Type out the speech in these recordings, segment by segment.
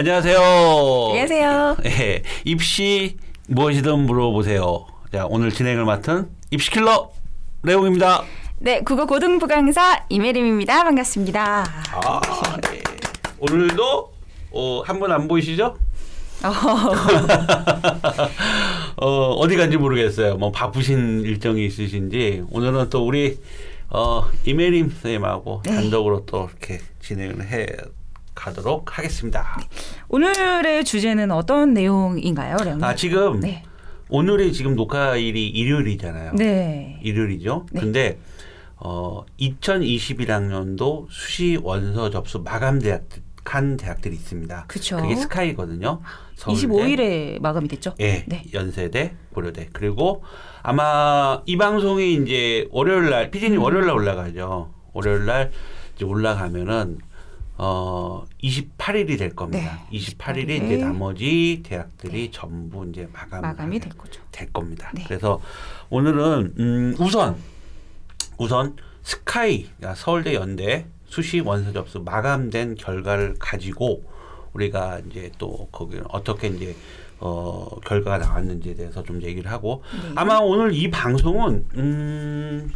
안녕하세요. 안녕하세요. 예, 입시 무엇이든 물어보세요. 자, 오늘 진행을 맡은 입시킬러 레옹입니다. 네, 국어 고등부 강사 이메림입니다. 반갑습니다. 아, 네. 오늘도 어, 한분 안 보이시죠? 어, 어디 간지 모르겠어요. 뭐 바쁘신 일정이 있으신지 오늘은 또 우리 어, 이메림 선생님하고 네. 단독으로 또 이렇게 진행을 해 가도록 하겠습니다. 오늘의 주제는 어떤 내용인가요, 레옹? 아 지금 네. 오늘이 지금 녹화일이 일요일이잖아요. 네. 일요일이죠. 네. 근데 어 2021학년도 수시 원서 접수 마감 대학 한 대학들이 있습니다. 그쵸. 그게 스카이거든요. 서울대, 25일에 마감이 됐죠? 예, 네. 연세대, 고려대. 그리고 아마 이 방송이 이제 월요일 날, 피디님 음. 월요일 날 올라가죠. 월요일 날 이제 올라가면은 어 28일이 될 겁니다. 네, 28일이 28일. 이제 나머지 대학들이 전부 이제 마감 마감이 될 거죠. 될 겁니다. 네. 그래서 오늘은 음 우선 우선 스카이 그러니까 서울대 연대 수시 원서 접수 마감된 결과를 가지고 우리가 이제 또 거기 어떻게 이제 어 결과가 나왔는지에 대해서 좀 얘기를 하고 네. 아마 오늘 이 방송은 음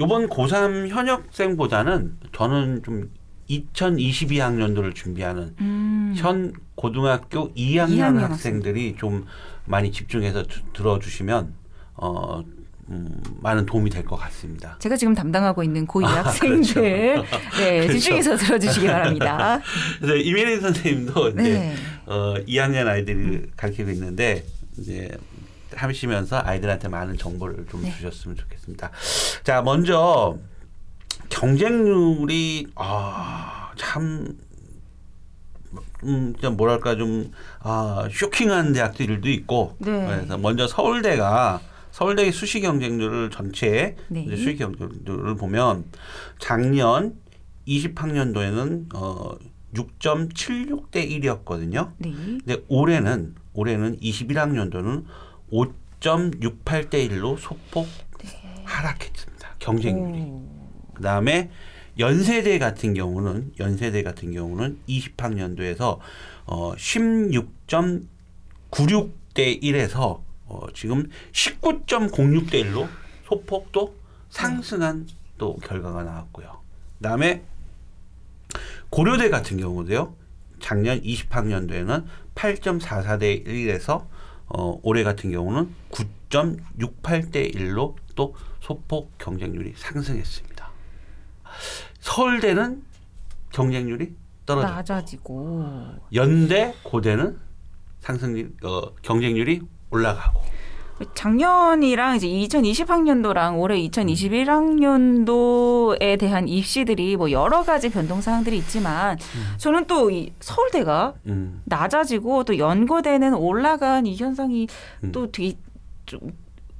요번 고3 현역생보다는 저는 좀 2022학년도를 준비하는 음. 현 고등학교 2학년, 2학년 학생들이 좀 많이 집중해서 주- 들어주시면 어 음, 많은 도움이 될 것 같습니다. 제가 지금 담당하고 있는 고2 학생들 네, 그렇죠. 집중해서 들어주시기 바랍니다. 그래서 이메리 선생님도 이제 네. 어, 2학년 아이들을 가르치고 있는데 이제 하시면서 아이들한테 많은 정보를 좀 네. 주셨으면 좋겠습니다. 자, 먼저 경쟁률이 아참 음, 좀 뭐랄까 좀 아, 쇼킹한 대학들도 있고 네. 그래서 먼저 서울대가 서울대의 수시 경쟁률을 전체 네. 이제 수시 경쟁률을 보면 작년 20학년도에는 어 6.76대 1이었거든요. 네. 근데 올해는 올해는 21학년도는 5.68대 1로 소폭 하락했습니다. 경쟁률이. 오. 그다음에 연세대 같은 경우는 연세대 같은 경우는 20학년도에서 어 16.96대 1에서 어 지금 19.06대 1로 소폭 또 상승한 또 결과가 나왔고요. 그다음에 고려대 같은 경우도요. 작년 20학년도에는 8.44대 1에서 어, 올해 같은 경우는 9.68대 1로 또 소폭 경쟁률이 상승했습니다. 서울대는 경쟁률이 떨어져. 낮아지고 연대, 고대는 상승 어, 경쟁률이 올라가고. 작년이랑 이제 2020학년도랑 올해 2021학년도에 대한 입시들이 뭐 여러 가지 변동 사항들이 있지만 저는 또이 서울대가 음. 낮아지고 또 연고대는 올라간 이 현상이 음. 또 되게 좀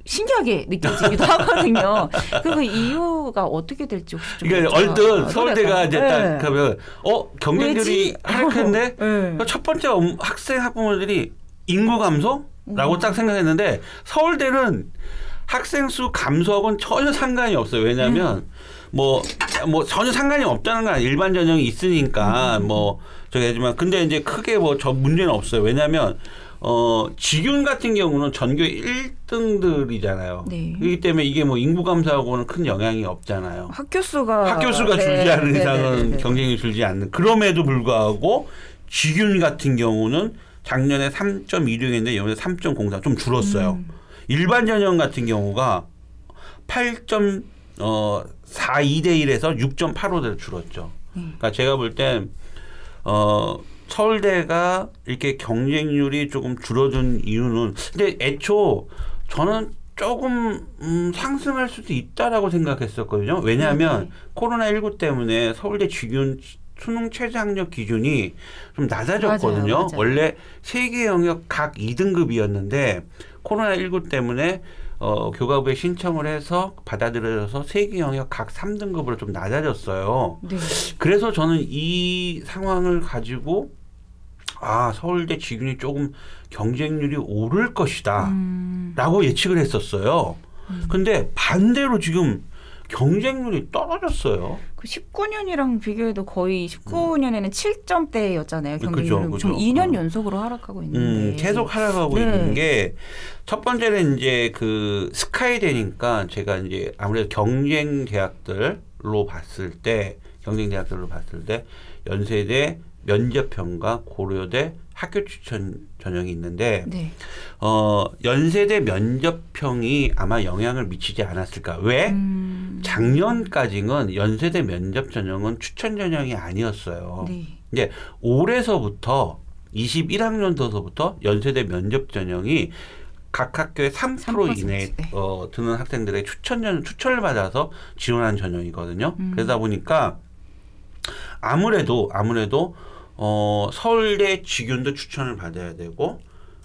신기하게 느껴지기도 하거든요. 그 이유가 어떻게 될지 혹시 좀 그러니까 얼뜻 서울대가 이제? 딱 네. 가면 어 경쟁률이? 하락했는데 네. 첫 번째 업- 학생 학부모들이 인구 감소라고 음. 딱 생각했는데 서울대는 학생 수 감소하고는 전혀 상관이 없어요. 왜냐하면 음. 뭐, 뭐 전혀 상관이 없다는 건. 일반 전형이 음, 있으니까 뭐 저기 하지만 근데 이제 크게 뭐 저 문제는 없어요. 왜냐하면 어 직윤 같은 경우는 전교 1등들이잖아요. 네. 그렇기 때문에 이게 뭐 인구 감소하고는 큰 영향이 없잖아요. 학교 수가 학교 수가 네. 줄지 않는 네, 이상은 네, 네, 네. 경쟁이 줄지 않는 그럼에도 불구하고 직윤 같은 경우는 작년에 3.16인데 이번에 3.03좀 줄었어요. 음. 일반 전형 같은 경우가 8. 어 4.2대 1에서 6.85대로 줄었죠. 음. 그러니까 제가 볼땐 어 서울대가 이렇게 경쟁률이 조금 줄어든 이유는 근데 애초 저는 조금 음, 상승할 수도 있다라고 생각했었거든요. 왜냐하면 네. 코로나 19 때문에 서울대 직윤 수능 최저 학력 기준이 좀 낮아졌거든요. 맞아요, 맞아요. 원래 세 개 영역 각 2등급이었는데 코로나 19 때문에 어, 교과부에 신청을 해서 받아들여져서 세 개 영역 각 3등급으로 좀 낮아졌어요. 네. 그래서 저는 이 상황을 가지고 아 서울대 직윤이 조금 경쟁률이 오를 것이다. 음. 라고 예측을 했었어요. 근데 반대로 지금 경쟁률이 떨어졌어요. 그 19년이랑 비교해도 거의 19년에는 7점대였잖아요. 그죠, 경쟁률은 그죠. 지금 2년 어. 연속으로 하락하고 있는데 음, 계속 하락하고 네. 있는 게 첫 번째는 이제 그 스카이 되니까 제가 이제 아무래도 경쟁 대학들로 봤을 때 경쟁 대학들로 봤을 때 연세대 면접형과 고려대 학교 추천 전형이 있는데 네. 어 연세대 면접형이 아마 영향을 미치지 않았을까 왜 음, 작년까지는 연세대 면접 전형은 추천 전형이 아니었어요. 네. 이제 올해서부터 21학년도서부터 연세대 면접 전형이 각 학교에 3% 3% 이내 네. 어, 드는 학생들의 추천 전 추천을 받아서 지원한 전형이거든요. 음. 그러다 보니까 아무래도 아무래도 어, 서울대 직윤도 추천을 받아야 되고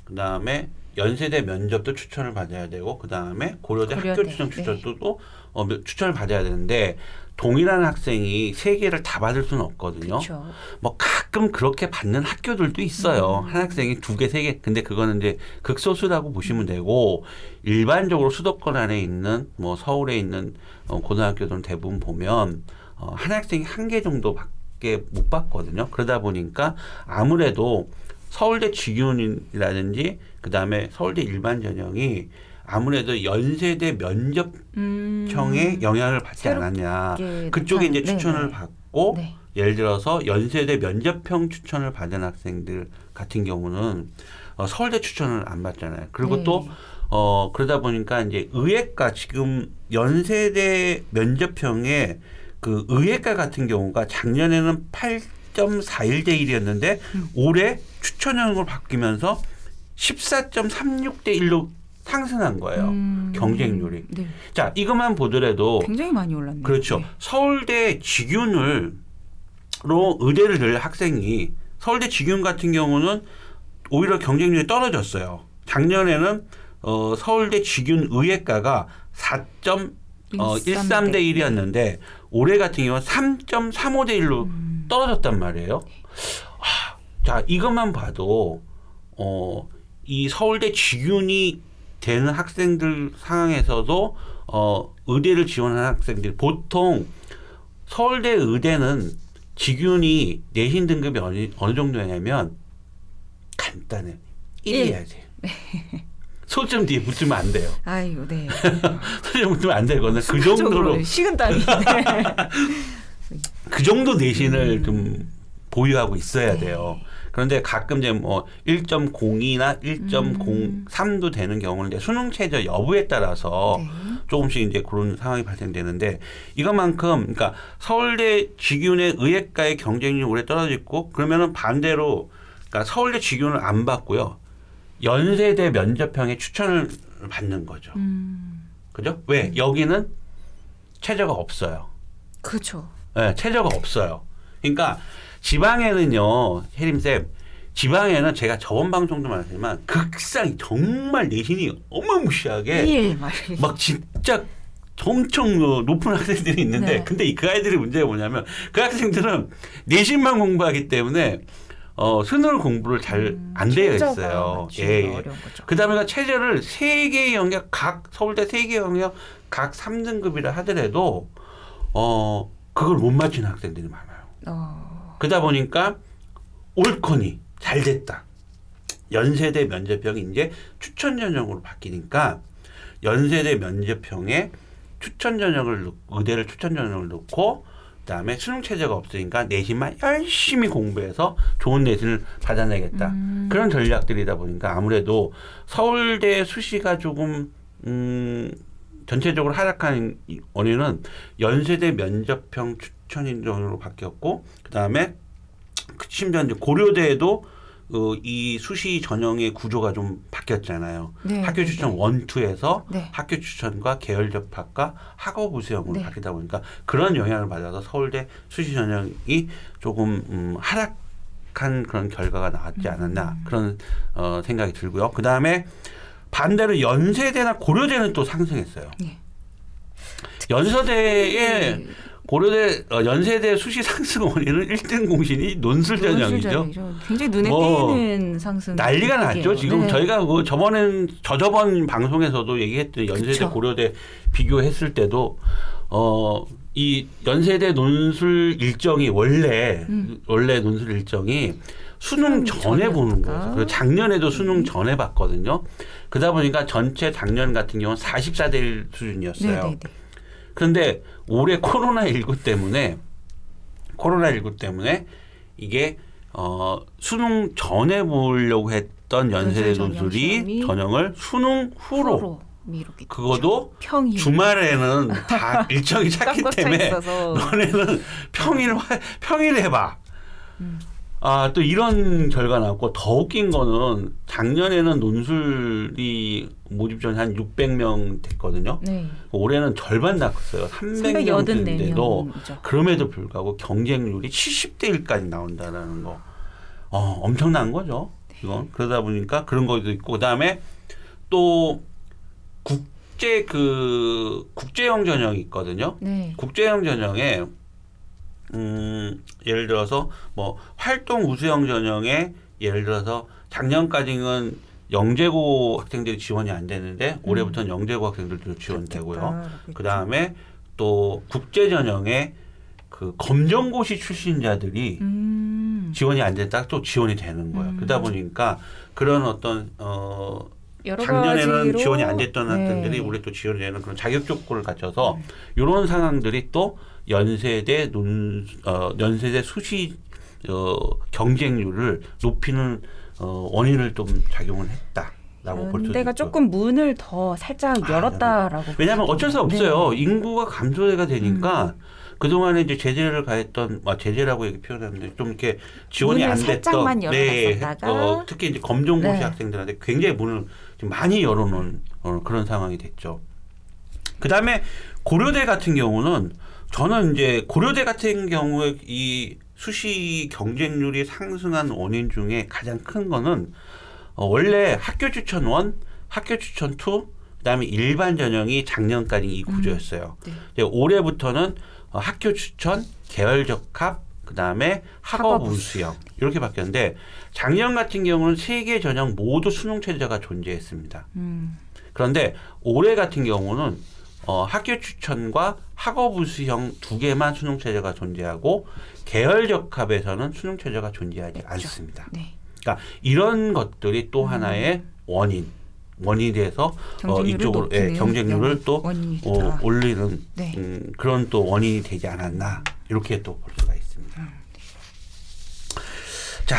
그 다음에 연세대 면접도 추천을 받아야 되고 그 다음에 고려대, 학교 고려대, 추천 네. 추천도 어, 몇- 추천을 받아야 되는데 동일한 학생이 세 개를 다 받을 수는 없거든요. 그렇죠. 뭐 가끔 그렇게 받는 학교들도 있어요. 음. 한 학생이 두 개, 세 개. 근데 그거는 이제 극소수라고 보시면 되고 일반적으로 수도권 안에 있는 뭐 서울에 있는 어, 고등학교들은 대부분 보면 어, 한 학생이 한 개 정도 밖에 못 받거든요. 그러다 보니까 아무래도 서울대 직윤이라든지 그다음에 서울대 일반 전형이 아무래도 연세대 면접형의 음, 영향을 받지 않았냐. 네, 그쪽에 이제 네, 추천을 네. 받고 네. 예를 들어서 연세대 면접형 추천을 받은 학생들 같은 경우는 어, 서울대 추천을 안 받잖아요. 그리고 네. 또 어, 그러다 보니까 이제 의예과 지금 연세대 면접형의 그 의예과 같은 경우가 작년에는 8.41대 1이었는데 음. 올해 추천형으로 바뀌면서 14.36대 1로 상승한 거예요. 음, 경쟁률이. 네. 자, 이것만 보더라도 굉장히 많이 올랐네요. 그렇죠. 네. 서울대 직윤을 로 의대를 낼 학생이 서울대 직윤 같은 경우는 오히려 경쟁률이 떨어졌어요. 작년에는 어, 서울대 직윤 의예과가 4.13대 어, 13대 1이었는데 올해 같은 경우는 3.35대 1로 음. 떨어졌단 말이에요. 아, 자, 이것만 봐도 어, 이 서울대 직윤이 되는 학생들 상황에서도 어, 의대를 지원하는 학생들 보통 서울대 의대는 직윤이 내신 등급이 어느, 어느 정도냐면 간단해. 1이어야 돼. 소점 뒤에 붙으면 안 돼요. 아이고, 네. 소점 붙으면 안 되거든. 그 정도로 순간적으로 식은땀이. 네. 그 정도 내신을 음. 좀 보유하고 있어야 네. 돼요. 그런데 가끔 이제 뭐 1.02나 1.03도 되는 경우는 이제 수능 최저 여부에 따라서 네. 조금씩 이제 그런 상황이 발생되는데 이것만큼 그러니까 서울대 직윤의 의예과의 경쟁률이 오래 떨어졌고 그러면은 반대로 그러니까 서울대 직윤을 안 받고요. 연세대 면접형에 추천을 받는 거죠. 음, 그죠? 왜? 여기는 최저가 없어요. 그렇죠. 네, 최저가 없어요. 그러니까 지방에는요, 혜림 쌤, 지방에는 제가 저번 방송도 말했지만 극상 정말 내신이 어마무시하게 일 말. 막 진짜 엄청 높은 학생들이 있는데 네. 근데 그 아이들의 문제가 뭐냐면 그 학생들은 내신만 공부하기 때문에 어, 수능 공부를 잘안 되어 있어요. 예, 예, 거죠. 그 다음에 체제를 세 개의 영역 각 서울대 세 개의 영역 각 3등급이라 하더라도 어 그걸 못 맞추는 학생들이 많아요. 어, 그러다 보니까 옳거니 잘 됐다. 연세대 면접형이 이제 추천 전형으로 바뀌니까 연세대 면접형에 추천 전형을 넣- 의대를 추천 전형을 넣고 그다음에 수능 체제가 없으니까 내신만 열심히 공부해서 좋은 내신을 받아내겠다. 음. 그런 전략들이다 보니까 아무래도 서울대 수시가 조금 음 전체적으로 하락한 이 원인은 연세대 면접형 추천 인정으로 바뀌었고 그다음에 그 심지어 이제 고려대에도 어, 이 수시 전형의 구조가 좀 바뀌었잖아요. 네, 학교 네, 추천 네. 원투에서 네. 학교 추천과 계열 접합과 학업 우수형으로 네. 바뀌다 보니까 그런 영향을 받아서 서울대 수시 전형이 조금 음, 하락한 그런 결과가 나왔지 않았나 음. 그런 어, 생각이 들고요. 그 다음에 반대로 연세대나 고려대는 또 상승했어요. 네. 연서대의 네. 고려대 어, 연세대 수시 상승 원인은 1등 공신이 논술 전형이죠. 논술전형이죠. 굉장히 눈에 뭐 띄는 상승. 난리가 났죠. 지금 네. 저희가 그 저번엔 저저번 방송에서도 얘기했던 연세대 그쵸. 고려대 비교했을 때도 어 이 연세대 논술 일정이 원래 음. 원래 논술 일정이 수능 전에 보는? 거예요. 그리고 작년에도 수능 전에 봤거든요. 그러다 보니까 전체 작년 같은 경우는 44대 1 수준이었어요. 네네네. 그런데 올해 코로나 19 때문에 코로나 19 때문에 이게 어 수능 전에 보려고 했던 연세대 논술이 전형을 수능 후로 미루기. 그것도 평일. 주말에는 다 일정이 찼기 때문에 있어서. 너네는 평일 화- 평일 해봐. 음. 아 또 이런 결과 나왔고 더 웃긴 거는 작년에는 논술이 모집 전이 한 600명 됐거든요. 네. 올해는 절반 났어요. 300명 됐는데도 384명이죠. 그럼에도 불구하고 경쟁률이 70대 1까지 나온다는 거. 어, 엄청난 거죠. 이건 그러다 보니까 그런 것도 있고 그다음에 또 국제 그 국제형 전형이 있거든요. 네. 국제형 전형에 음 예를 들어서 뭐 활동 우수형 전형에 예를 들어서 작년까지는 영재고 학생들이 지원이 안 되는데 올해부터는 영재고 학생들도 지원되고요. 그 다음에 또 국제 전형에 그 검정고시 출신자들이 음. 지원이 안 됐다 또 지원이 되는 거예요. 음. 그러다 보니까 그런 어떤 어 작년에는 지원이 안 됐던 네. 학생들이 올해 또 지원이 되는 그런 자격 조건을 갖춰서 이런 상황들이 또 연세대 논 어, 연세대 수시 어, 경쟁률을 높이는 어, 원인을 좀 작용을 했다라고 볼 수도 연대가. 조금 문을 더 살짝 아, 열었다라고. 왜냐하면 어쩔 수 없어요. 네. 인구가 감소가 되니까 음. 그 동안에 이제 제재를 가했던 아, 제재라고 이렇게 표현하는데 좀 이렇게 지원이 안 됐던 네. 어, 특히 이제 검정고시 네. 학생들한테 굉장히 문을 좀 많이 열어놓은 어, 그런 상황이 됐죠. 그 다음에 고려대 같은 경우는 저는 이제 고려대 같은 경우에 이 수시 경쟁률이 상승한 원인 중에 가장 큰 거는 어, 원래 학교 추천 one, 학교 추천 two, 그다음에 일반 전형이 작년까지 이 구조였어요. 네. 이제 올해부터는 어, 학교 추천, 계열 적합, 그다음에 학업 우수형 이렇게 바뀌었는데 작년 같은 경우는 세 개 전형 모두 수능 체제가 존재했습니다. 음. 그런데 올해 같은 경우는 어, 학교 추천과 학업 우수형 두 개만 수능 체제가 존재하고 계열 적합에서는 수능 체제가 존재하지 않습니다. 네. 그러니까 이런 것들이 또 하나의 원인 원인이 돼서 어, 이쪽으로 예, 경쟁률을 또. 어, 올리는 네. 음, 그런 또 원인이 되지 않았나 이렇게 또 볼 수가 있습니다. 음. 자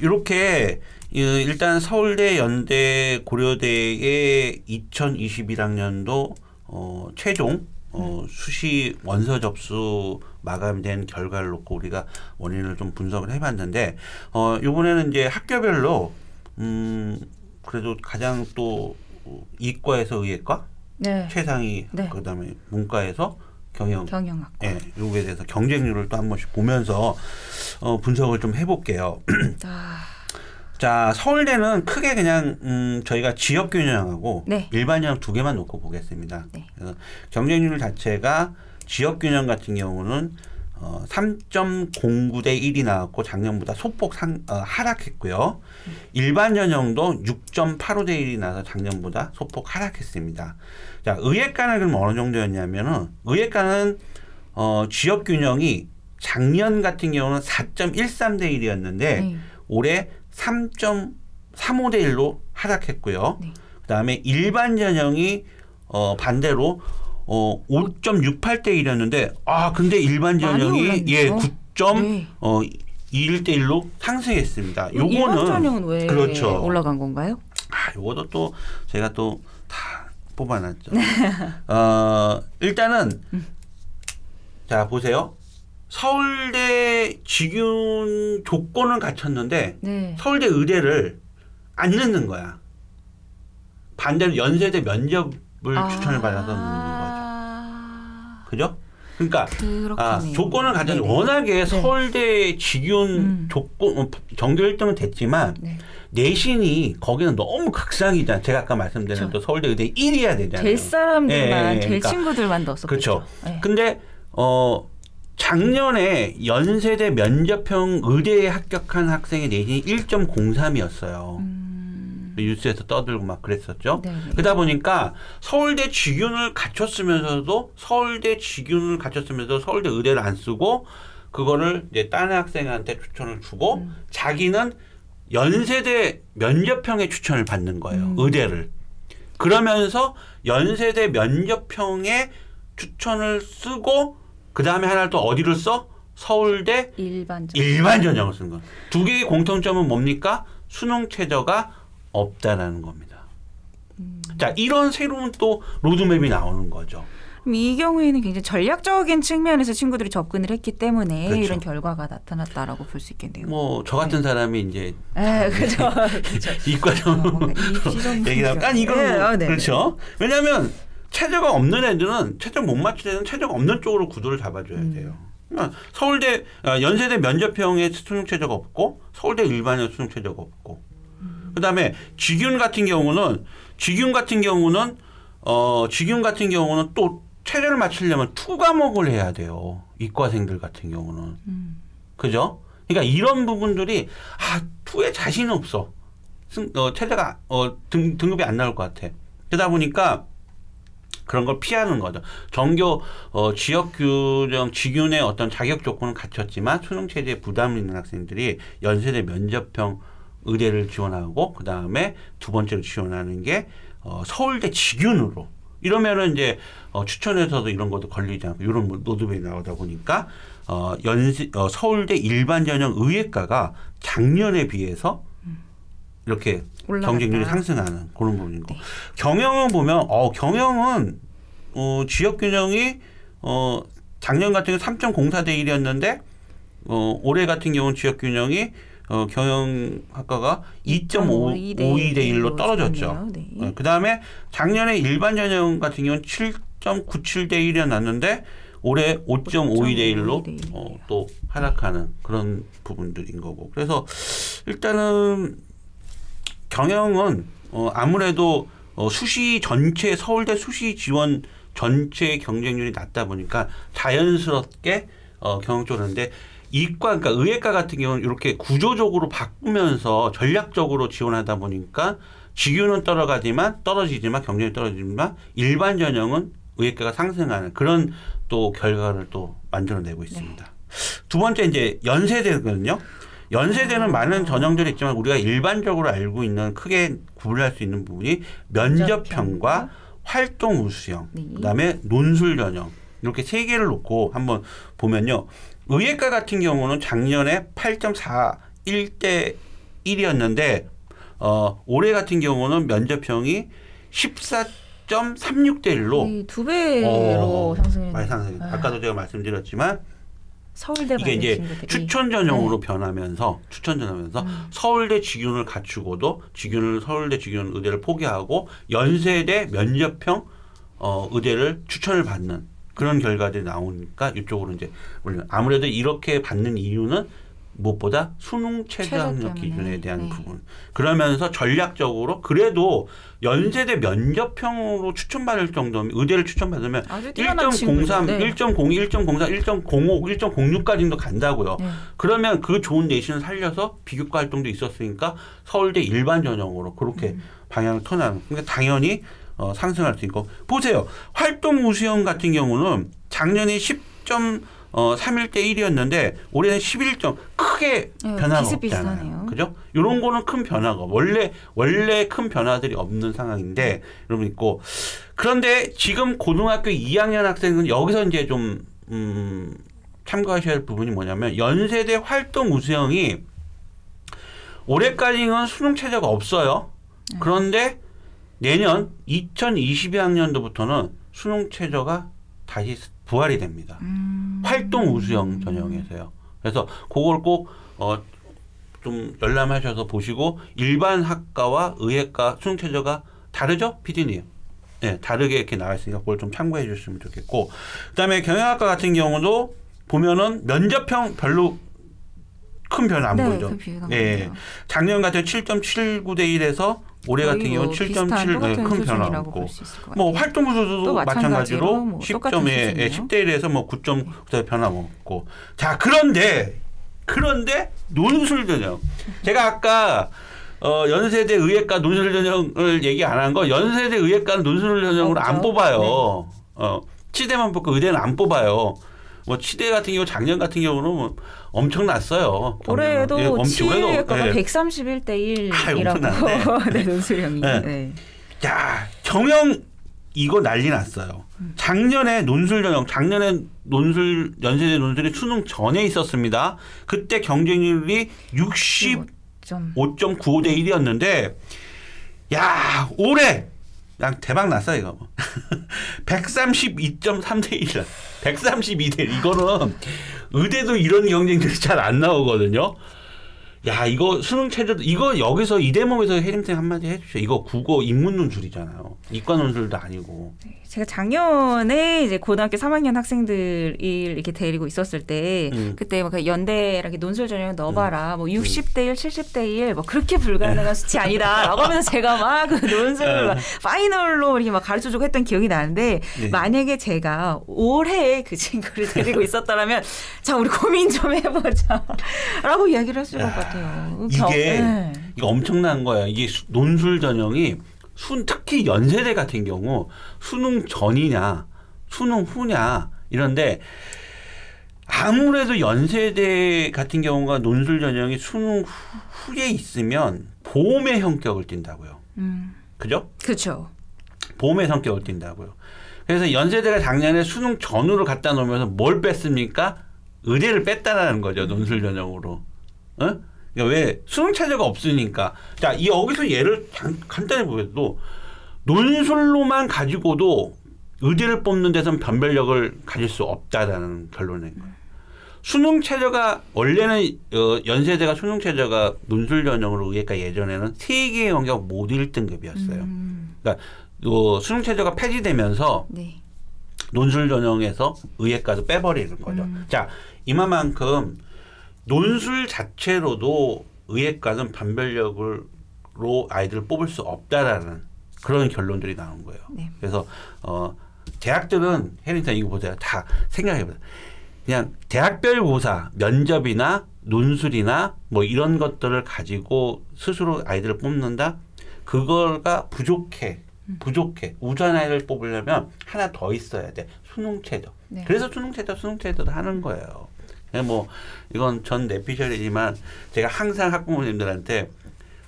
이렇게 이, 일단 서울대, 연대, 고려대의 2021학년도 어, 최종 어, 음. 수시 원서 접수 마감된 결과를 놓고 우리가 원인을 좀 분석을 해봤는데 어, 이번에는 이제 학교별로 음, 그래도 가장 또 이과에서 의예과 네. 최상위 네. 그다음에 문과에서 경영 경영학. 예, 요거에 대해서 경쟁률을 또 한 번씩 보면서 어, 분석을 좀 해볼게요. 자, 자, 서울대는 크게 그냥 음, 저희가 지역 균형하고 네. 일반 형 두 개만 놓고 보겠습니다. 네. 경쟁률 자체가 지역 균형 같은 경우는 어, 3.09 대 1이 나왔고 작년보다 소폭 상, 어, 하락했고요. 일반 전형도 6.85 대 1이 나서 작년보다 소폭 하락했습니다. 자, 의예과는 그럼 어느 정도였냐면은 의예과는 어, 지역 균형이 작년 같은 경우는 4.13 대 1이었는데 네. 올해 3.35대 1로 하락했고요. 네. 그다음에 일반 전형이 어 반대로 어 5.68대 1이었는데 아 근데 일반 전형이. 예 9점 네. 어 21대 1로 상승했습니다. 일반 요거는 전형은 왜 그렇죠. 올라간 건가요? 아, 요것도 또 제가 또 다 뽑아놨죠. 어, 일단은 자 보세요. 서울대 직윤 조건은 갖췄는데 네. 서울대 의대를 안 넣는 거야. 반대로 연세대 면접을 추천을 받아서 넣는 아, 거죠. 그죠? 그러니까. 아, 조건을 갖췄는데 네네. 워낙에 서울대 직윤 음. 조건 어, 전교 1등은 됐지만 네. 내신이 거기는 너무 극상이잖아. 제가 아까 말씀드린 그렇죠. 또 서울대 의대 1위야 되잖아요. 될 사람들만 예, 예, 될 그러니까 친구들만 넣었었죠. 그렇죠. 네. 근데 어 작년에 연세대 면접형 의대에 합격한 학생의 내신이 1.03이었어요. 음. 뉴스에서 떠들고 막 그랬었죠. 네. 그러다 보니까 서울대 직윤을 갖췄으면서도 서울대 직윤을 갖췄으면서 서울대 의대를 안 쓰고 그거를 이제 다른 학생한테 추천을 주고 음. 자기는 연세대 면접형에 추천을 받는 거예요. 음. 의대를. 그러면서 연세대 면접형에 추천을 쓰고 그 다음에 하나를 또 어디를 써? 서울대 일반적. 일반 전형을 쓴 거. 두 개의 공통점은 뭡니까? 수능 최저가 없다라는 겁니다. 음. 자, 이런 새로운 또 로드맵이 나오는 거죠. 이 경우에는 굉장히 전략적인 측면에서 친구들이 접근을 했기 때문에 그렇죠. 이런 결과가 나타났다라고 볼 수 있겠네요. 뭐 저 같은 사람이 이제 에, 그죠. 그죠. 이과 전 전문 얘기하면 깐 이건 네, 아, 네. 그렇죠. 왜냐하면 체저가 없는 애들은 체저 못 맞출 때는 체저가 없는 쪽으로 구도를 잡아줘야 음. 돼요. 그러니까 서울대 아, 연세대 면접형에 수능 체저가 없고 서울대 일반형 수능 체저가 없고 음. 그다음에 지균 같은 경우는 지균 같은 경우는 어 지균 같은 경우는 또 최저를 맞추려면 two 과목을 해야 돼요. 이과생들 같은 경우는 음. 그죠? 그러니까 이런 부분들이 아 two에 자신 없어. 승, 어, 최저가 어, 등, 등급이 안 나올 것 같아. 그러다 보니까 그런 걸 피하는 거죠. 전교 어, 지역 균형 지균의 어떤 자격 조건은 갖췄지만 수능 최저에 부담을 있는 학생들이 연세대 면접형 의대를 지원하고 그 다음에 두 번째로 지원하는 게 어, 서울대 직윤으로 이러면은 이제 어, 추천에서도 이런 것도 걸리지 않고 이런 노드백이 나오다 보니까 어, 연세 어, 서울대 일반 전형 의예과가 작년에 비해서 이렇게 올라갔다. 경쟁률이 상승하는 그런 부분이고 네. 경영은 보면 어 경영은 어 지역 균형이 어 작년 같은 경우 3.04 대 1이었는데 어 올해 같은 경우는 지역 균형이 어 경영학과가 2.52 대 1로 떨어졌죠. 네. 어, 그다음에 작년에 일반 전형 같은 경우는 7.97 대 1이 났는데 올해 5.52 대 1로 5.52대 1이네요. 어, 또 하락하는 그런 부분들인 거고. 그래서 일단은 경영은 어, 아무래도 어, 수시 전체 서울대 수시 지원 전체 경쟁률이 낮다 보니까 자연스럽게 어, 경영 쪽으로는데 이과 그러니까 의예과 같은 경우는 이렇게 구조적으로 바꾸면서 전략적으로 지원하다 보니까 직유는 떨어가지만 떨어지지만 경쟁이 떨어지지만 일반 전형은 의예과가 상승하는 그런 또 결과를 또 만들어내고 있습니다. 두 번째 이제 연세대거든요. 연세대는 많은 전형들이 있지만 우리가 일반적으로 알고 있는 크게 구분할 수 있는 부분이 면접형과 활동 우수형, 네. 그다음에 논술 전형 이렇게 세 개를 놓고 한번 보면요. 의예과 같은 경우는 작년에 8.41대 1이었는데 어, 올해 같은 경우는 면접형이 14.36대 1로 거의 두 배로 어, 상승했네요. 많이 상승. 아, 아까도 제가 말씀드렸지만 서울대 이게 이제 친구들이. 추천 전형으로 변하면서 추천 전형하면서 음. 서울대 직윤을 갖추고도 직윤을 서울대 직윤 의대를 포기하고 연세대 면접형 어, 의대를 추천을 받는 그런 결과들이 나오니까 이쪽으로 이제 올려. 아무래도 이렇게 받는 이유는 무엇보다 수능 최저 최저 학력 때문에. 기준에 대한 네. 부분. 그러면서 전략적으로 그래도 연세대 면접형으로 추천받을 정도면 의대를 추천받으면 아주 뛰어난 1.03, 친구들. 네. 1.02, 1.04, 1.05, 1.06까지도 간다고요. 네. 그러면 그 좋은 내신을 살려서 비교과 활동도 있었으니까 서울대 일반 전형으로 그렇게 음. 방향을 터나는. 그러니까 당연히 어, 상승할 수 있고 보세요. 활동 우수형 같은 경우는 작년에 10점 어, 3일 대 1이었는데 올해는 11점 크게 네, 변화가 비슷비슷하네요. 없잖아요. 그죠? 이런 거는 큰 변화가 원래 원래 큰 변화들이 없는 상황인데 여러분 있고 그런데 지금 고등학교 2학년 학생은 여기서 이제 좀 음, 참고하셔야 할 부분이 뭐냐면 연세대 활동 우수형이 올해까지는 수능 체제가 없어요. 네. 그런데 내년 2022학년도부터는 수능 체제가 다시 부활이 됩니다. 음. 활동 우수형 전형에서요. 그래서 그걸 꼭 어, 좀 열람하셔서 보시고 일반 학과와 의예과 수능 체제가 다르죠, 피디님? 네, 다르게 이렇게 나와 있으니까 그걸 좀 참고해 주시면 좋겠고, 그다음에 경영학과 같은 경우도 보면은 면접형 별로 큰 변화 안 네, 보이죠. 그 비율 예. 작년 같은 7.79대 1에서 올해 같은 경우는 7.7 네, 큰 변화 없고 뭐 활동 수도 또 마찬가지로 마찬가지로 뭐 똑같은 10점에 수준이에요. 10대 1에서 뭐 9점 변화 없고 자 그런데 그런데 논술 전형 제가 아까 어, 연세대 의예과 논술 전형을 얘기 안 한 거 연세대 의예과는 논술 전형으로 안 없죠. 뽑아요. 네. 어, 치대만 뽑고 의대는 안 뽑아요. 뭐 치대 같은 경우 작년 같은 경우는 뭐 엄청났어요. 올해도 예, 치외과가 예. 131대 아, 1이라고 엄청났네. 네, 논술형이. 네. 네. 야 정형 이거 난리 났어요. 작년에 논술 전형, 작년에 논술 연세대 논술이 수능 전에 있었습니다. 그때 경쟁률이 65.95대 좀 1이었는데 야 올해 난 대박 났어 이거 132.3대 1이야. 132대 1. 이거는 의대도 이런 경쟁률이 잘 안 나오거든요. 야 이거 수능 체제도 이거 여기서 이 대목에서 혜림쌤 한마디 해주세요. 이거 국어 인문 논술이잖아요. 이과 논술도 아니고. 제가 작년에 이제 고등학교 3학년 학생들 이렇게 데리고 있었을 때 음. 그때 막 연대랑 이렇게 논술 전형 넣어봐라 뭐 60대 1, 70대 1, 뭐 그렇게 불가능한 수치 아니다라고 하면서 제가 막 그 논술을 막 파이널로 이렇게 막 가르쳐주고 했던 기억이 나는데 네. 만약에 제가 올해 그 친구를 데리고 있었더라면 자 우리 고민 좀 해보자라고 이야기를 했을 것 야, 같아요. 이게 겨- 네. 이거 엄청난 거야. 이게 수- 논술 전형이 순 특히 연세대 같은 경우 수능 전이냐 수능 후냐 이런데 아무래도 연세대 같은 경우가 논술 전형이 수능 후- 후에 있으면 보험의 형격을 띈다고요. 음, 그죠? 그렇죠. 보험의 성격을 띈다고요. 그래서 연세대가 작년에 수능 전후를 갖다 놓으면서 뭘 뺐습니까? 의대를 뺐다라는 거죠. 논술 전형으로. 어? 그러니까 왜 수능 체제가 없으니까. 자, 이 여기서 예를 간- 간단히 보여도 논술로만 가지고도 의대를 뽑는 데선 변별력을 가질 수 없다라는 결론인 거예요. 수능 체제가 원래는 어, 연세대가 수능 체제가 논술 전형으로 의예과 예전에는 세 개의 영역 모두 1등급이었어요. 음, 그러니까 어, 수능 체제가 폐지되면서 네. 논술 전형에서 의예과도 빼버리는 거죠. 음. 자 이만큼 논술 자체로도 의예과는 변별력으로 아이들을 뽑을 수 없다라는 그런 결론들이 나온 거예요. 네. 그래서 어, 대학들은 혜린사 이거 보세요. 다 생각해보세요. 그냥 대학별 고사, 면접이나 논술이나 뭐 이런 것들을 가지고 스스로 아이들을 뽑는다. 그거가 부족해. 부족해. 우수한 아이를 뽑으려면 하나 더 있어야 돼. 수능 체도. 네. 그래서 수능 체도, 수능 체도도 하는 거예요. 뭐 이건 전 내피셜이지만 제가 항상 학부모님들한테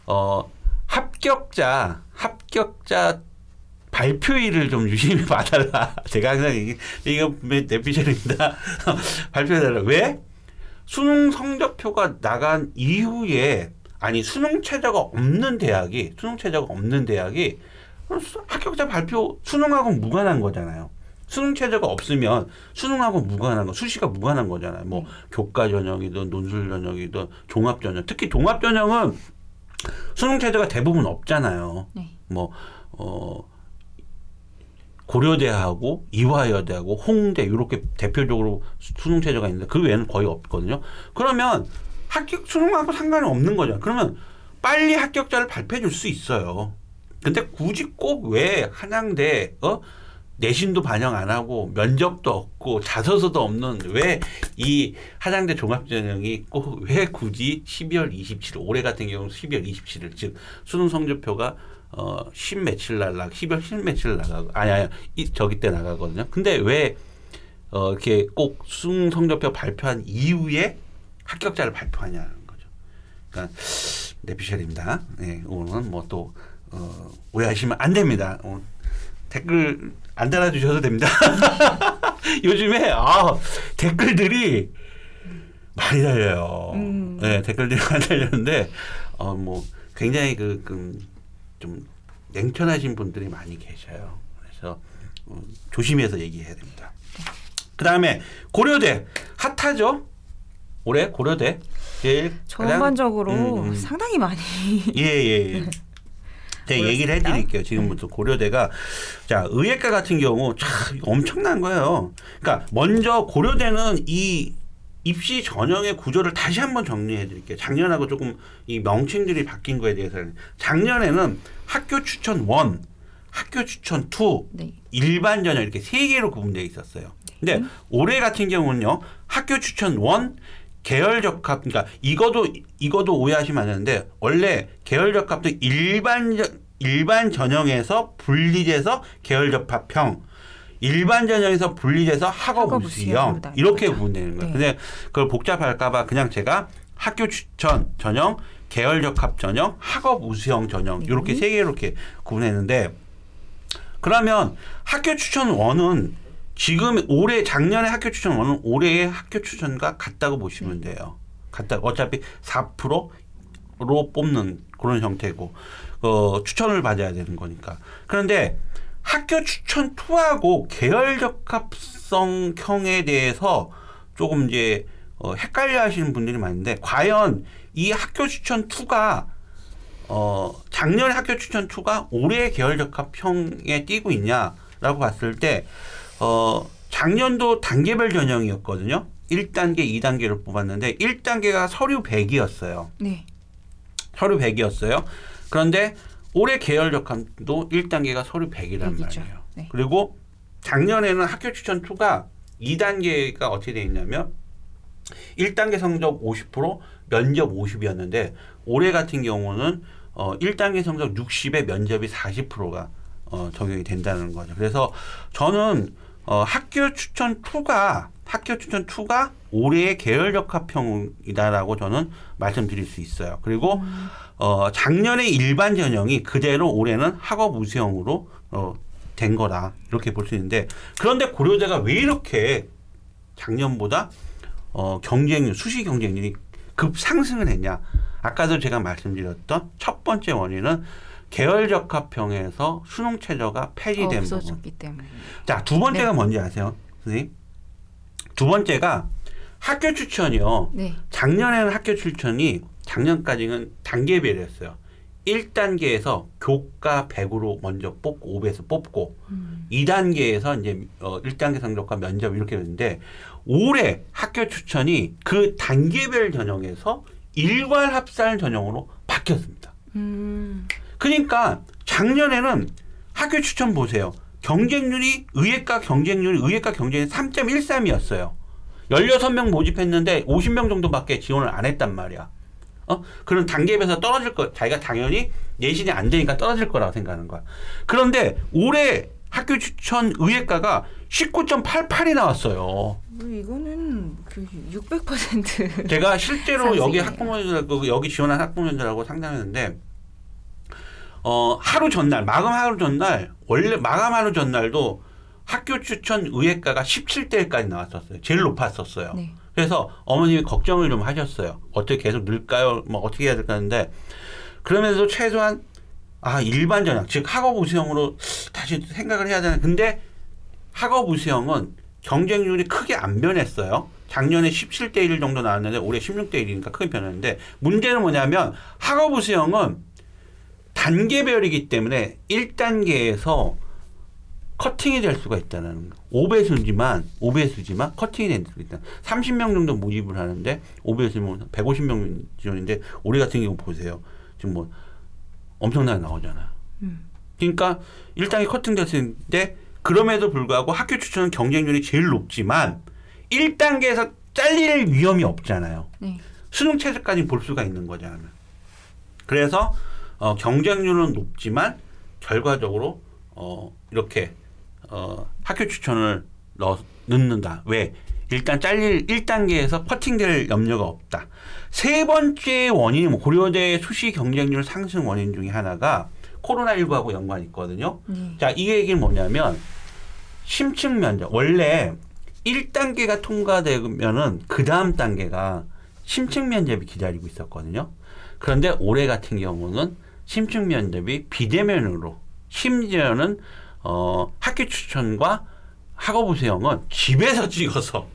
어 합격자 합격자 발표일을 좀 유심히 봐달라. 제가 항상 이게 이거 내피셜입니다. 발표해달라. 왜? 수능 성적표가 나간 이후에 아니 수능 체제가 없는 대학이 수능 체제가 없는 대학이 수- 합격자 발표 수능하고 무관한 거잖아요. 수능 체제가 없으면 수능하고 무관한 거 수시가 무관한 거잖아요. 뭐 교과 전형이든 논술 전형이든 종합 전형 특히 종합 전형은 수능 체제가 대부분 없잖아요. 네. 뭐 어, 고려대하고 이화여대하고 홍대 이렇게 대표적으로 수- 수능 체제가 있는데 그 외에는 거의 없거든요. 그러면 합격 수능하고 상관이 없는 거죠. 그러면 빨리 합격자를 발표해 줄 수 있어요. 근데 굳이 꼭 왜 한양대 어 내신도 반영 안 하고 면접도 없고 자소서도 없는 왜이 한양대 종합전형이 꼭왜 굳이 12월 27일 올해 같은 경우 12월 27일 즉 수능 성적표가 어10 며칠 날 나, 12월 10 며칠 나가고 아니 아니 이 저기 때 나가거든요. 근데 왜 어, 이렇게 꼭 수능 성적표 발표한 이후에 합격자를 발표하냐는 거죠. 그러니까 내피셜입니다. 네, 오늘은 뭐 또 어, 오해하시면 안 됩니다. 오늘 댓글 안 달아주셔도 됩니다. 요즘에 아 댓글들이 많이 달려요. 음. 네, 댓글들이 많이 달렸는데 어 뭐 굉장히 그 좀 냉철하신 분들이 많이 계셔요. 그래서 어, 조심해서 얘기해야 됩니다. 그 다음에 고려대 핫하죠. 올해 고려대 제일 전반적으로 음, 음. 상당히 많이 예예. 예. 제 가 얘기를. 해드릴게요. 지금부터 고려대가 자 의예과 같은 경우 참 엄청난 거예요. 그러니까 먼저 고려대는 이 입시 전형의 구조를 다시 한번 정리해 드릴게요. 작년하고 조금 이 명칭들이 바뀐 거에 대해서는 작년에는 학교 추천 1, 학교 추천 2, 네. 일반 전형 이렇게 세 개로 구분되어 있었어요. 근데 올해 같은 경우는요. 학교 추천 1 계열 적합 그러니까 이거도 이거도 오해하시면 안 되는데 원래 계열 적합도 일반 전- 일반 전형에서 분리돼서 계열 적합형 일반 전형에서 분리돼서 학업 학업 우수형 우수형으로 나뉘는 이렇게 거죠. 구분되는 거예요. 네. 근데 그걸 복잡할까봐 그냥 제가 학교 추천 전형, 계열 적합 전형, 학업 우수형 전형 네. 이렇게 세 개로 이렇게 구분했는데 그러면 학교 추천 원은 지금 올해 작년에 학교 추천 원은 올해의 학교 추천과 같다고 보시면 돼요. 같다. 어차피 4%로 뽑는 그런 형태고 어, 추천을 받아야 되는 거니까. 그런데 학교 추천 2하고 계열 적합성형에 대해서 조금 이제 어, 헷갈려 하시는 분들이 많은데 과연 이 학교 추천 2가 어, 작년에 학교 추천 2가 올해 계열 적합형에 띄고 있냐라고 봤을 때 어, 작년도 단계별 전형이었거든요. 1단계, 2단계를 뽑았는데 1단계가 서류 100이었어요. 네. 서류 100이었어요. 그런데 올해 계열 적합도 1단계가 서류 100이란 100이죠. 말이에요. 네. 그리고 작년에는 학교 추천 2가 2단계가 어떻게 돼 있냐면 1단계 성적 50% 면접 50이었는데 올해 같은 경우는 어 1단계 성적 60에 면접이 40%가 어 적용이 된다는 거죠. 그래서 저는 어 학교 추천 2가 학교 추천 2가 올해의 계열 적합형이다라고 저는 말씀드릴 수 있어요. 그리고 어 작년에 일반 전형이 그대로 올해는 학업 우수형으로 어 된 거다 이렇게 볼 수 있는데 그런데 고려대가 왜 이렇게 작년보다 어 경쟁률 수시 경쟁률이 급 상승을 했냐? 아까도 제가 말씀드렸던 첫 번째 원인은 계열 적합형에서 수능 최저가 폐지된 부분. 없어졌기 때문에. 자, 두 번째가 뭔지 아세요? 선생님? 두 번째가 학교 추천이요. 네. 작년에는 학교 추천이 작년까지는 단계별이었어요. 1단계에서 교과 100으로 먼저 뽑고 500에서 뽑고 음. 2단계에서 이제 어 1단계 성적과 면접 이렇게 되는데 올해 학교 추천이 그 단계별 전형에서 일괄 합산 전형으로 바뀌었습니다. 음. 그러니까 작년에는 학교 추천 보세요. 경쟁률이 의예과 경쟁률이 의예과 경쟁률이 3.13이었어요. 16명 모집했는데 50명 정도밖에 지원을 안 했단 말이야. 어? 그런 단계별에서 떨어질 거 자기가 당연히 내신이 안 되니까 떨어질 거라고 생각하는 거야. 그런데 올해 학교 추천 의예과가 19.88이 나왔어요. 뭐 이거는 그 600%. 제가 실제로. 여기 학부모님들하고 여기 지원한 학부모님들하고 상담했는데 어 하루 전날 마감 하루 전날 원래 마감 하루 전날도 학교 추천 의예과가 17대까지 나왔었어요. 제일 높았었어요. 네. 그래서 어머님이 걱정을 좀 하셨어요. 어떻게 계속 늘까요? 뭐 어떻게 해야 될까 하는데 그러면서 최소한 아 일반 전형 즉 학업 우수형으로 다시 생각을 해야 되는 근데 학업 우수형은 경쟁률이 크게 안 변했어요. 작년에 17대 1 정도 나왔는데 올해 16대 1이니까 크게 변했는데 문제는 뭐냐면 학업 우수형은 단계별이기 때문에 1단계에서 커팅이 될 수가 있다는 거. 5배수지만 5배수지만 커팅이 될 수가 있다. 30명 정도 모집을 하는데 5배수면 150명 지원인데 올해 같은 경우 보세요. 지금 뭐 엄청나게 나오잖아요. 음. 그러니까 1단계 커팅 됐는데 그럼에도 불구하고 학교 추천은 경쟁률이 제일 높지만 1단계에서 잘릴 위험이 없잖아요. 네. 수능 최저까지 볼 수가 있는 거잖아요. 그래서 어, 경쟁률은 높지만 결과적으로 어, 이렇게 어, 학교 추천을 넣, 넣는다. 왜? 일단 잘릴 1단계에서 커팅될 염려가 없다. 세 번째 원인이 뭐 고려대 수시 경쟁률 상승 원인 중에 하나가 코로나19하고 연관이 있거든요. 네. 자, 이 얘기는 뭐냐면 심층 면접 원래 1단계가 통과되면은 그 다음 단계가 심층 면접이 기다리고 있었거든요. 그런데 올해 같은 경우는 심층 면접이 비대면으로 심지어는 어, 학교 추천과 학업 우수형은 집에서 찍어서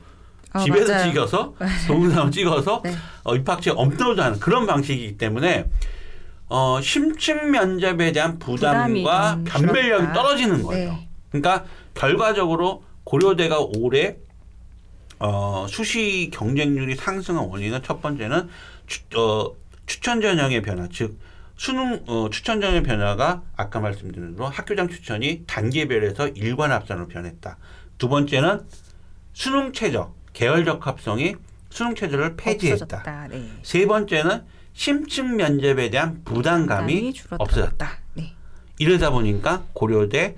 어, 집에서 맞아요. 찍어서 동영상을 찍어서 네. 어, 입학처에 업로드하는 그런 방식이기 때문에 어, 심층 면접에 대한 부담과 좀 변별력이. 떨어지는 거예요. 네. 그러니까 결과적으로 고려대가 올해 어, 수시 경쟁률이 상승한 원인은 첫 번째는 추, 어, 추천 전형의 변화, 즉 수능 어, 추천 전형의 변화가 아까 말씀드린 대로 학교장 추천이 단계별에서 일관 합산으로 변했다. 두 번째는 수능 최저, 계열적 합성이 수능 최저를 폐지했다. 없어졌다. 네. 세 번째는 심층 면접에 대한 부담감이. 없어졌다. 네. 이러다 보니까 고려대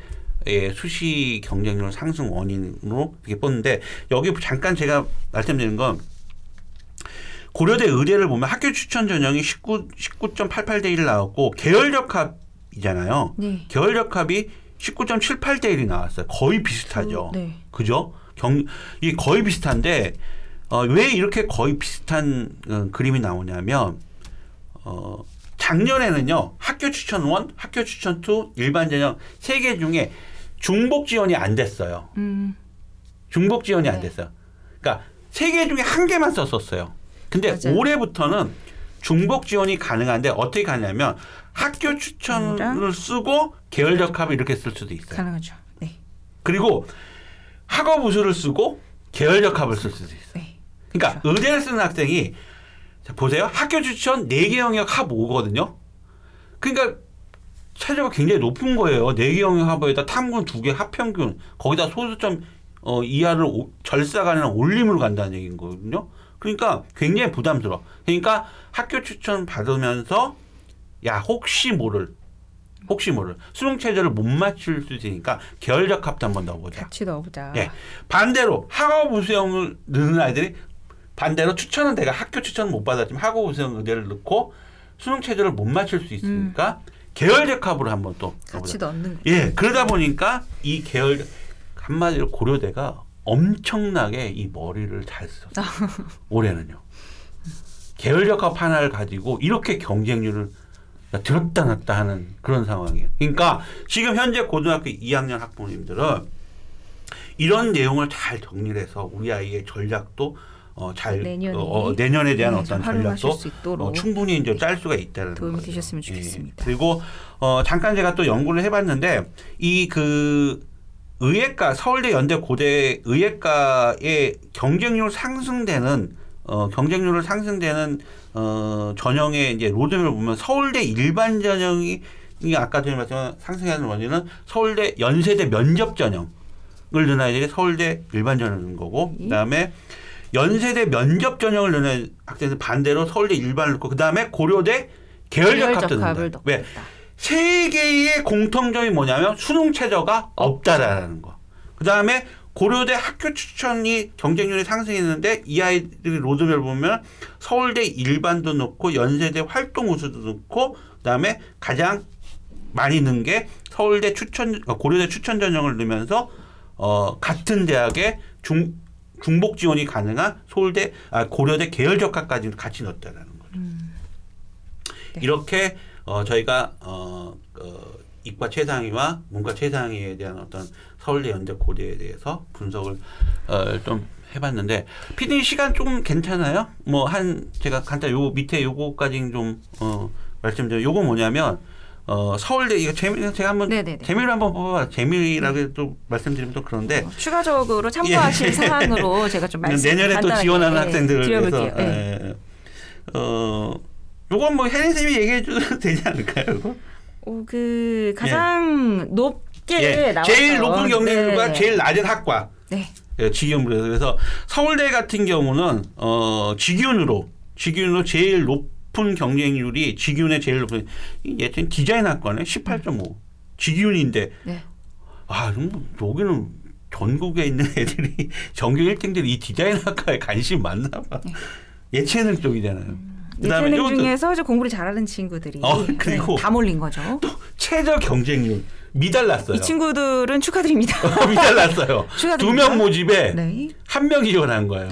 의 수시 경쟁률 상승 원인으로 이렇게 보는데 여기 잠깐 제가 말씀드린 건 고려대 의대를 보면 학교 추천 전형이 19 19.88 대 1 나왔고 계열적 합이잖아요. 네. 계열적 합이 19.78 대 1이 나왔어요. 거의 비슷하죠. 그, 네. 그죠? 경, 이 거의 비슷한데, 어, 왜 이렇게 거의 비슷한 어, 그림이 나오냐면, 어, 작년에는요, 학교 추천 one, 학교 추천 two, 일반 전형 세 개 중에 중복 지원이 안 됐어요. 음. 중복 지원이 안 네. 됐어요. 그러니까 세 개 중에 한 개만 썼었어요. 근데 맞아요. 올해부터는 중복 지원이 가능한데 어떻게 가냐면 학교 추천을? 쓰고 계열적 합을 이렇게 쓸 수도 있어요. 가능하죠. 네. 그리고 학업 우수를 쓰고 계열적 합을 쓸 수도 있어요. 네. 그러니까 의대를 쓰는 학생이 자, 보세요. 학교 추천 4개 영역 합 5거든요. 그러니까 최저가 굉장히 높은 거예요. 4개 영역 합에다 탐군 2개 합평균 거기다 소수점 어, 이하를 오- 절사간이나 올림으로 간다는 얘기인 거거든요. 그러니까 굉장히 부담스러워. 그러니까 학교 추천 받으면서 야 혹시 모를 혹시 모를 수능 체제를 못 맞출 수 있으니까 계열적 합도 한번 넣어보자. 같이 넣어보자. 예. 반대로 학업 우수형을 넣는 아이들이 반대로 추천은 내가 학교 추천은 못 받았지만 학업 우수형 의대를 넣고 수능 체제를 못 맞출 수 있으니까 계열적 합으로 한번 또 같이 넣어보자. 넣는 거. 예. 그러다 보니까 이 계열 한마디로 고려대가 엄청나게 이 머리를 잘 썼어요. 올해는요. 계열적 합 하나를 가지고 이렇게 경쟁률을 들었다 놨다 하는 그런 상황이에요. 그러니까 지금 현재 고등학교 2학년 학부모님들은 이런 내용을 잘 정리를 해서 우리 아이의 전략도 어, 잘 내년에. 어, 어, 내년에 대한 네, 어떤 전략도 어, 충분히 이제 짤 수가 있다는 도움이 거죠. 되셨으면 좋겠습니다. 예. 그리고 어, 잠깐 제가 또 연구를 해봤는데 이 그 의예과 서울대 연대 고대 의예과의 경쟁률 상승되는 어, 경쟁률을 상승되는 어, 전형의 이제 로드맵을 보면 서울대 일반 전형이 이 아까 전에 말씀한 상승하는 원인은 서울대 연세대 면접 전형을 넣은 아이들이 서울대 일반 전형인 거고 예. 그다음에 연세대 면접 전형을 넣는 학생들 반대로 서울대 일반을 넣고 그다음에 고려대 계열적 넣는다. 왜? 세 개의 공통점이 뭐냐면 수능 최저가 없다라는 거. 그 다음에 고려대 학교 추천이 경쟁률이 상승했는데 이 아이들이 로드맵을 보면 서울대 일반도 넣고 연세대 활동 우수도 넣고 그다음에 가장 많이 넣은 게 서울대 추천 어, 고려대 추천 전형을 넣으면서 어 같은 대학에 중 중복 지원이 가능한 서울대 아 고려대 계열적 학까지 같이 넣었다라는 거죠. 네. 이렇게 어 저희가 어, 어 이과 최상위와 문과 최상위에 대한 어떤 서울대 연대 고대에 대해서 분석을 어, 좀 해봤는데 피디님 시간 좀 괜찮아요? 뭐 한 제가 간단 요 밑에 요거까지 좀 어, 말씀드려. 요거 뭐냐면 어, 서울대 이거 재미 제가 한번 네네네. 재미를 한번 뽑아봐. 재미라고 또 말씀드리면 또 그런데 어, 추가적으로 참고하실 예. 사항으로 제가 좀 말씀 내년에 또 지원하는 예, 학생들을. 위해서 예. 예. 어 요건 뭐 혜린 쌤이 얘기해 줘도 되지 않을까요? 이거? 어, 그 가장 높게 예, 나왔어요. 제일 높은 경쟁률과 네. 제일 낮은 학과 네. 예, 직윤으로 그래서 서울대 같은 경우는 어 직윤으로 직윤으로 제일 높은 경쟁률이 직윤의 제일 높은 이 예전 디자인 학과네 18.5 직윤인데 네. 아 음, 여기는 전국에 있는 애들이 전교 1등들이 이 디자인 학과에 관심 많나 봐. 예체능 쪽이잖아요. 그다음에 예체능 중에서 이제 공부를 잘하는 친구들이 어, 그리고 네, 다 몰린 거죠. 또 최저 경쟁률 미달났어요. 이 친구들은 축하드립니다. 미달났어요. 축하드립니다. 두명 모집에 네. 한 명이 지원한 거예요.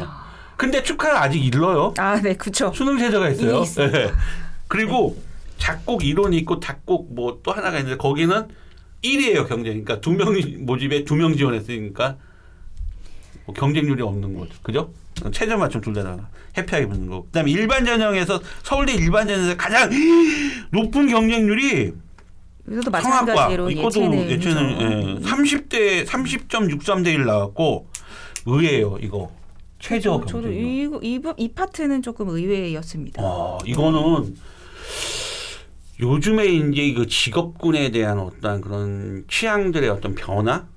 근데 축하를 아직 일러요. 아, 네, 그렇죠. 수능 최저가 있어요. 예. 그리고 작곡 이론이 있고 작곡 뭐 또 하나가 있는데 거기는 1이에요 경쟁. 그러니까 두 명 모집에 두 명 지원했으니까 뭐 경쟁률이 없는 거죠. 그죠? 최저 맞춤 둘다 해피하게 붙는 거고. 그다음에 일반 전형에서 서울대 일반 전형에서 가장 높은 경쟁률이 성악과 마찬가지로 이것도 예체능 예체능 예, 30대 30.63대 1 나왔고 의외예요 이거 최저 저, 경쟁률. 이, 이, 부- 이 파트는 조금 의외였습니다. 어, 이거는 요즘에 이제 그 직업군에 대한 어떤 그런 취향들의 어떤 변화, 음.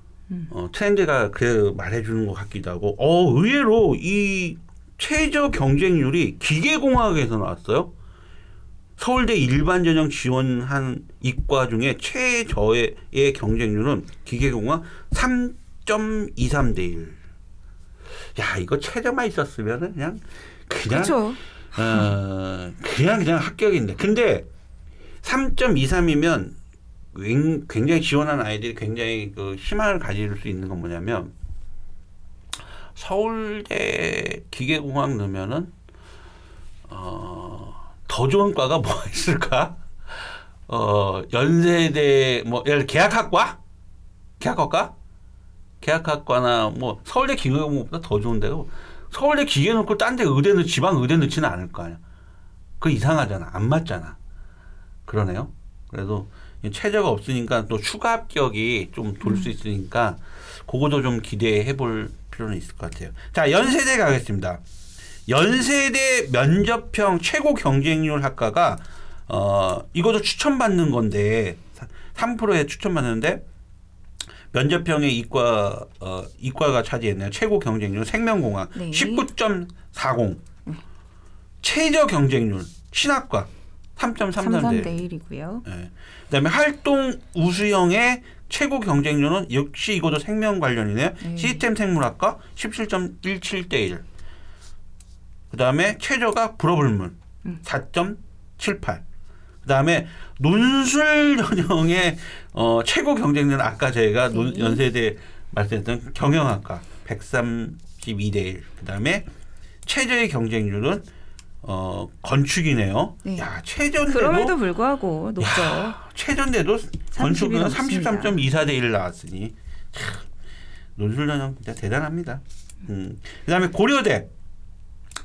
어, 트렌드가 그 말해주는 것 같기도 하고, 어, 의외로 이 최저 경쟁률이 기계공학에서 나왔어요. 서울대 일반 전형 지원한 이과 중에 최저의 경쟁률은 기계공학 3.23 대 1. 야, 이거 최저만 있었으면 그냥 그냥. 어, 그냥 그냥 합격인데. 근데 3.23이면 굉장히 지원한 아이들이 굉장히 그 희망을 가질 수 있는 건 뭐냐면 서울대 기계공학 넣으면은 어, 더 좋은 과가 뭐가 있을까? 어, 연세대 뭐 예를 계약학과? 계약학과? 계약학과나 뭐 서울대 기계공학보다 더 좋은데요. 서울대 기계 넣고 딴 데 의대 넣 지방 의대 넣지는 않을 거 아니야. 그 이상하잖아. 안 맞잖아. 그러네요. 그래도 이 최저가 없으니까 또 추가 합격이 좀 돌 수 있으니까 그거도 좀 기대해 볼 필요는 있을 것 같아요. 자, 연세대 가겠습니다. 연세대 면접형 최고 경쟁률 학과가 어 이것도 추천받는 건데 3%에 추천받는데 면접형의 이과 어 이과가 차지했네요. 최고 경쟁률 생명공학 네. 19.40. 최저 경쟁률 신학과 3.33대 3.3대 1이고요. 예. 그다음에 활동 우수형의 최고 경쟁률은 역시 이것도 생명 관련이네요. 네. 시스템 생물학과 17.17대 1. 그다음에 최저가 불어불문 음. 4.78. 그다음에 논술 전형의 어, 최고 경쟁률은 아까 저희가 논- 네. 연세대 말씀했던 경영학과 132대 1. 그다음에 최저의 경쟁률은 어, 건축이네요. 네. 야, 최저인데도 그럼에도 불구하고 높죠. 야, 30이 건축은 넘습니다. 33.24대 1 나왔으니 참, 논술 전형 진짜 대단합니다. 음. 그다음에 고려대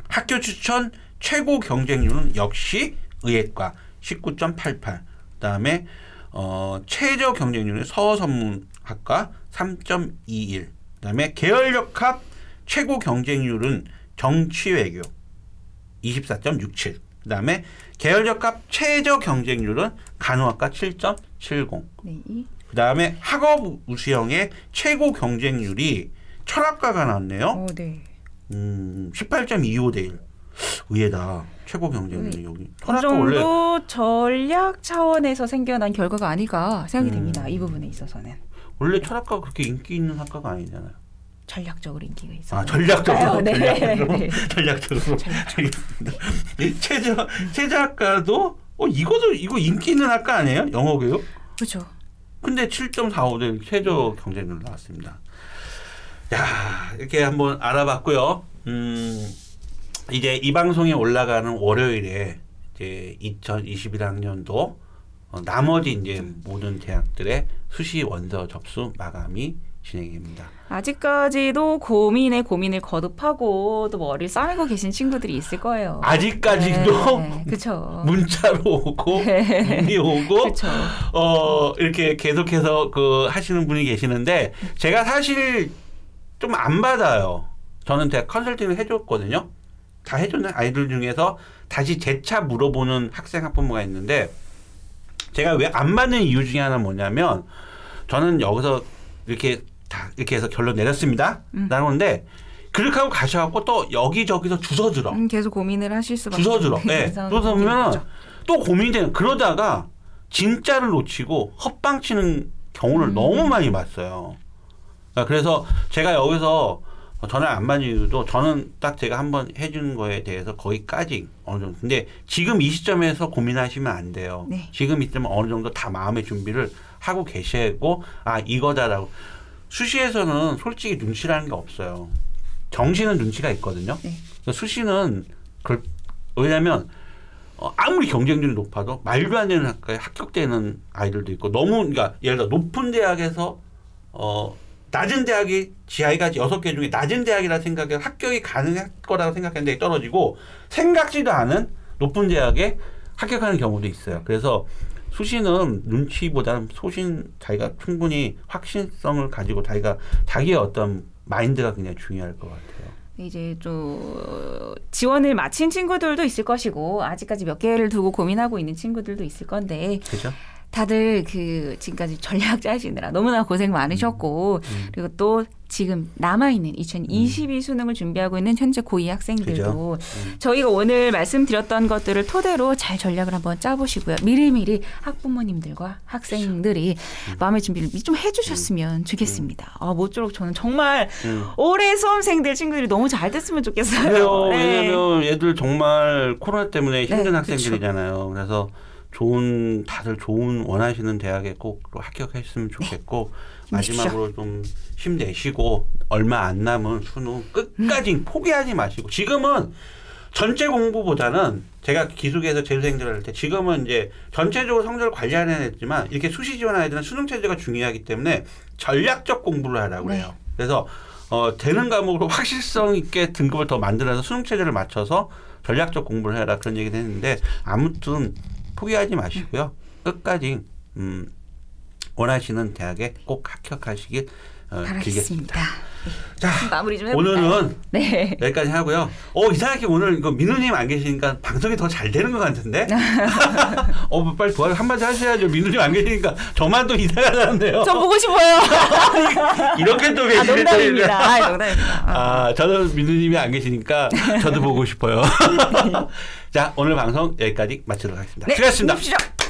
학교 추천 최고 경쟁률은 역시 의예과 19.88. 그다음에 어, 최저 경쟁률은 서서문학과 3.21. 그다음에 계열역합 최고 경쟁률은 정치외교 24.67. 그 다음에 계열역합 최저 경쟁률은 간호학과 7.70. 네. 이- 그다음에 학업 우수형의 최고 경쟁률이 철학과가 나왔네요. 어, 네. 음, 18.25대 1. 의외다. 최고 경쟁률이 네. 여기. 그 철학과 정도 전략 차원에서 생겨난 결과가 아닐까 생각이 음. 됩니다. 이 부분에 있어서는 원래 철학과가 그렇게 인기 있는 학과가 아니잖아요. 전략적으로 인기가 있어요. 아 전략적으로 네. 전략적으로 네. 전략적으로 알겠습니다. 이 최저 최저학과도 어 이거도 이거 인기 있는 학과 아니에요? 영어 교육? 그렇죠. 근데 7.45대 최저 경쟁률 나왔습니다. 야 이렇게 한번 알아봤고요. 음 이제 이 방송이 올라가는 월요일에 이제 2021학년도 어, 나머지 이제 모든 대학들의 수시 원서 접수 마감이 진행됩니다. 아직까지도 고민에 고민을 거듭하고 또 머리를 싸매고 계신 친구들이 있을 거예요. 아직까지도 네, 그렇죠. 문자로 오고 네. 문이 오고 그렇죠. 어 이렇게 계속해서 그 하시는 분이 계시는데 제가 사실 좀 안 받아요. 저는 대학 컨설팅을 해줬거든요. 다 해주는 아이들 중에서 다시 재차 물어보는 학생 학부모가 있는데 제가 왜 안 받는 이유 중에 하나 는 뭐냐면 저는 여기서 이렇게 다 이렇게 해서 결론 내렸습니다. 음. 나오는데 그렇게 하고 가셔갖고 또 여기저기서 주워 들어. 음, 계속 고민을 하실 수밖에 주워 들어. 없는 예. 그러다 보면. 또 고민되는 그러다가 진짜를 놓치고 헛방 치는 경우를 음. 너무 많이 봤어요. 그러니까 그래서 제가 여기서 전화 안 받는 이유도 저는 딱 제가 한번 해주는 거에 대해서 거기까지 어느 정도. 근데 지금 이 시점에서 고민하시면 안 돼요. 네. 지금 이때면 어느 정도 다 마음의 준비를 하고 계시고 아 이거다라고. 수시에서는 솔직히 눈치라는 게 없어요. 정시는 눈치가 있거든요. 네. 수시는 그 왜냐하면 어, 아무리 경쟁률이 높아도 말도 안 되는 학과에 합격되는 아이들도 있고 너무 그러니까 예를 들어 높은 대학에서 어 낮은 대학이 지하이가 여섯 개 중에 낮은 대학이라 생각해 합격이 가능할 거라고 생각했는데 떨어지고 생각지도 않은 높은 대학에 합격하는 경우도 있어요. 그래서 수시는 눈치보다는 소신 자기가 충분히 확신성을 가지고 자기가 자기의 어떤 마인드가 굉장히 중요할 것 같아요. 이제 좀 지원을 마친 친구들도 있을 것이고 아직까지 몇 개를 두고 고민하고 있는 친구들도 있을 건데 그죠? 다들 그 지금까지 전략 짜시느라 너무나 고생 많으셨고 음. 그리고 또 지금 남아 있는 2022 수능을 준비하고 있는 현재 고2 학생들도? 음. 저희가 오늘 말씀드렸던 것들을 토대로 잘 전략을 한번 짜보시고요. 미리미리 학부모님들과 학생들이 음. 마음의 준비를 좀 해주셨으면 좋겠습니다. 아, 모쪼록 저는 정말 음. 올해 수험생들 친구들이 너무 잘 됐으면 좋겠어요. 네. 왜냐면 애들 정말 코로나 때문에 힘든 네, 학생들이잖아요. 그래서 좋은 다들 좋은 원하시는 대학에 꼭 합격했으면 좋겠고 네. 힘내십시오. 마지막으로 좀 힘내시고 얼마 안 남은 수능 끝까지 음. 포기하지 마시고 지금은 전체 공부보다는 제가 기숙에서 재수생들 할때 지금은 이제 전체적으로 성적을 관리하는 애지만 이렇게 수시 지원하는 애들은 수능 체제가 중요하기 때문에 전략적 공부를 하라고 네. 그래요. 그래서 어, 되는 과목으로 확실성 있게 등급을 더 만들어서 수능 체제를 맞춰서 전략적 공부를 해라 그런 얘기를 했는데 아무튼 포기하지 마시고요. 끝까지 음, 원하시는 대학에 꼭 합격하시길 어. 바라겠습니다. 자, 마무리 좀 해볼까요? 오늘은 네. 여기까지 하고요. 어 이상하게 오늘 이거 민우님 안 계시니까 방송이 더 잘 되는 것 같은데. 어 빨리 도와줘 한마디 하셔야죠. 민우님 안 계시니까 저만 또 이상하다는데요. 저 보고 싶어요. 이렇게 또 아, 계시네. 농담입니다. 아, 농담입니다. 아. 아 저는 민우님이 안 계시니까 저도 보고 싶어요. 자 오늘 방송 여기까지 마치도록 하겠습니다. 네, 수고하셨습니다. 봅시다.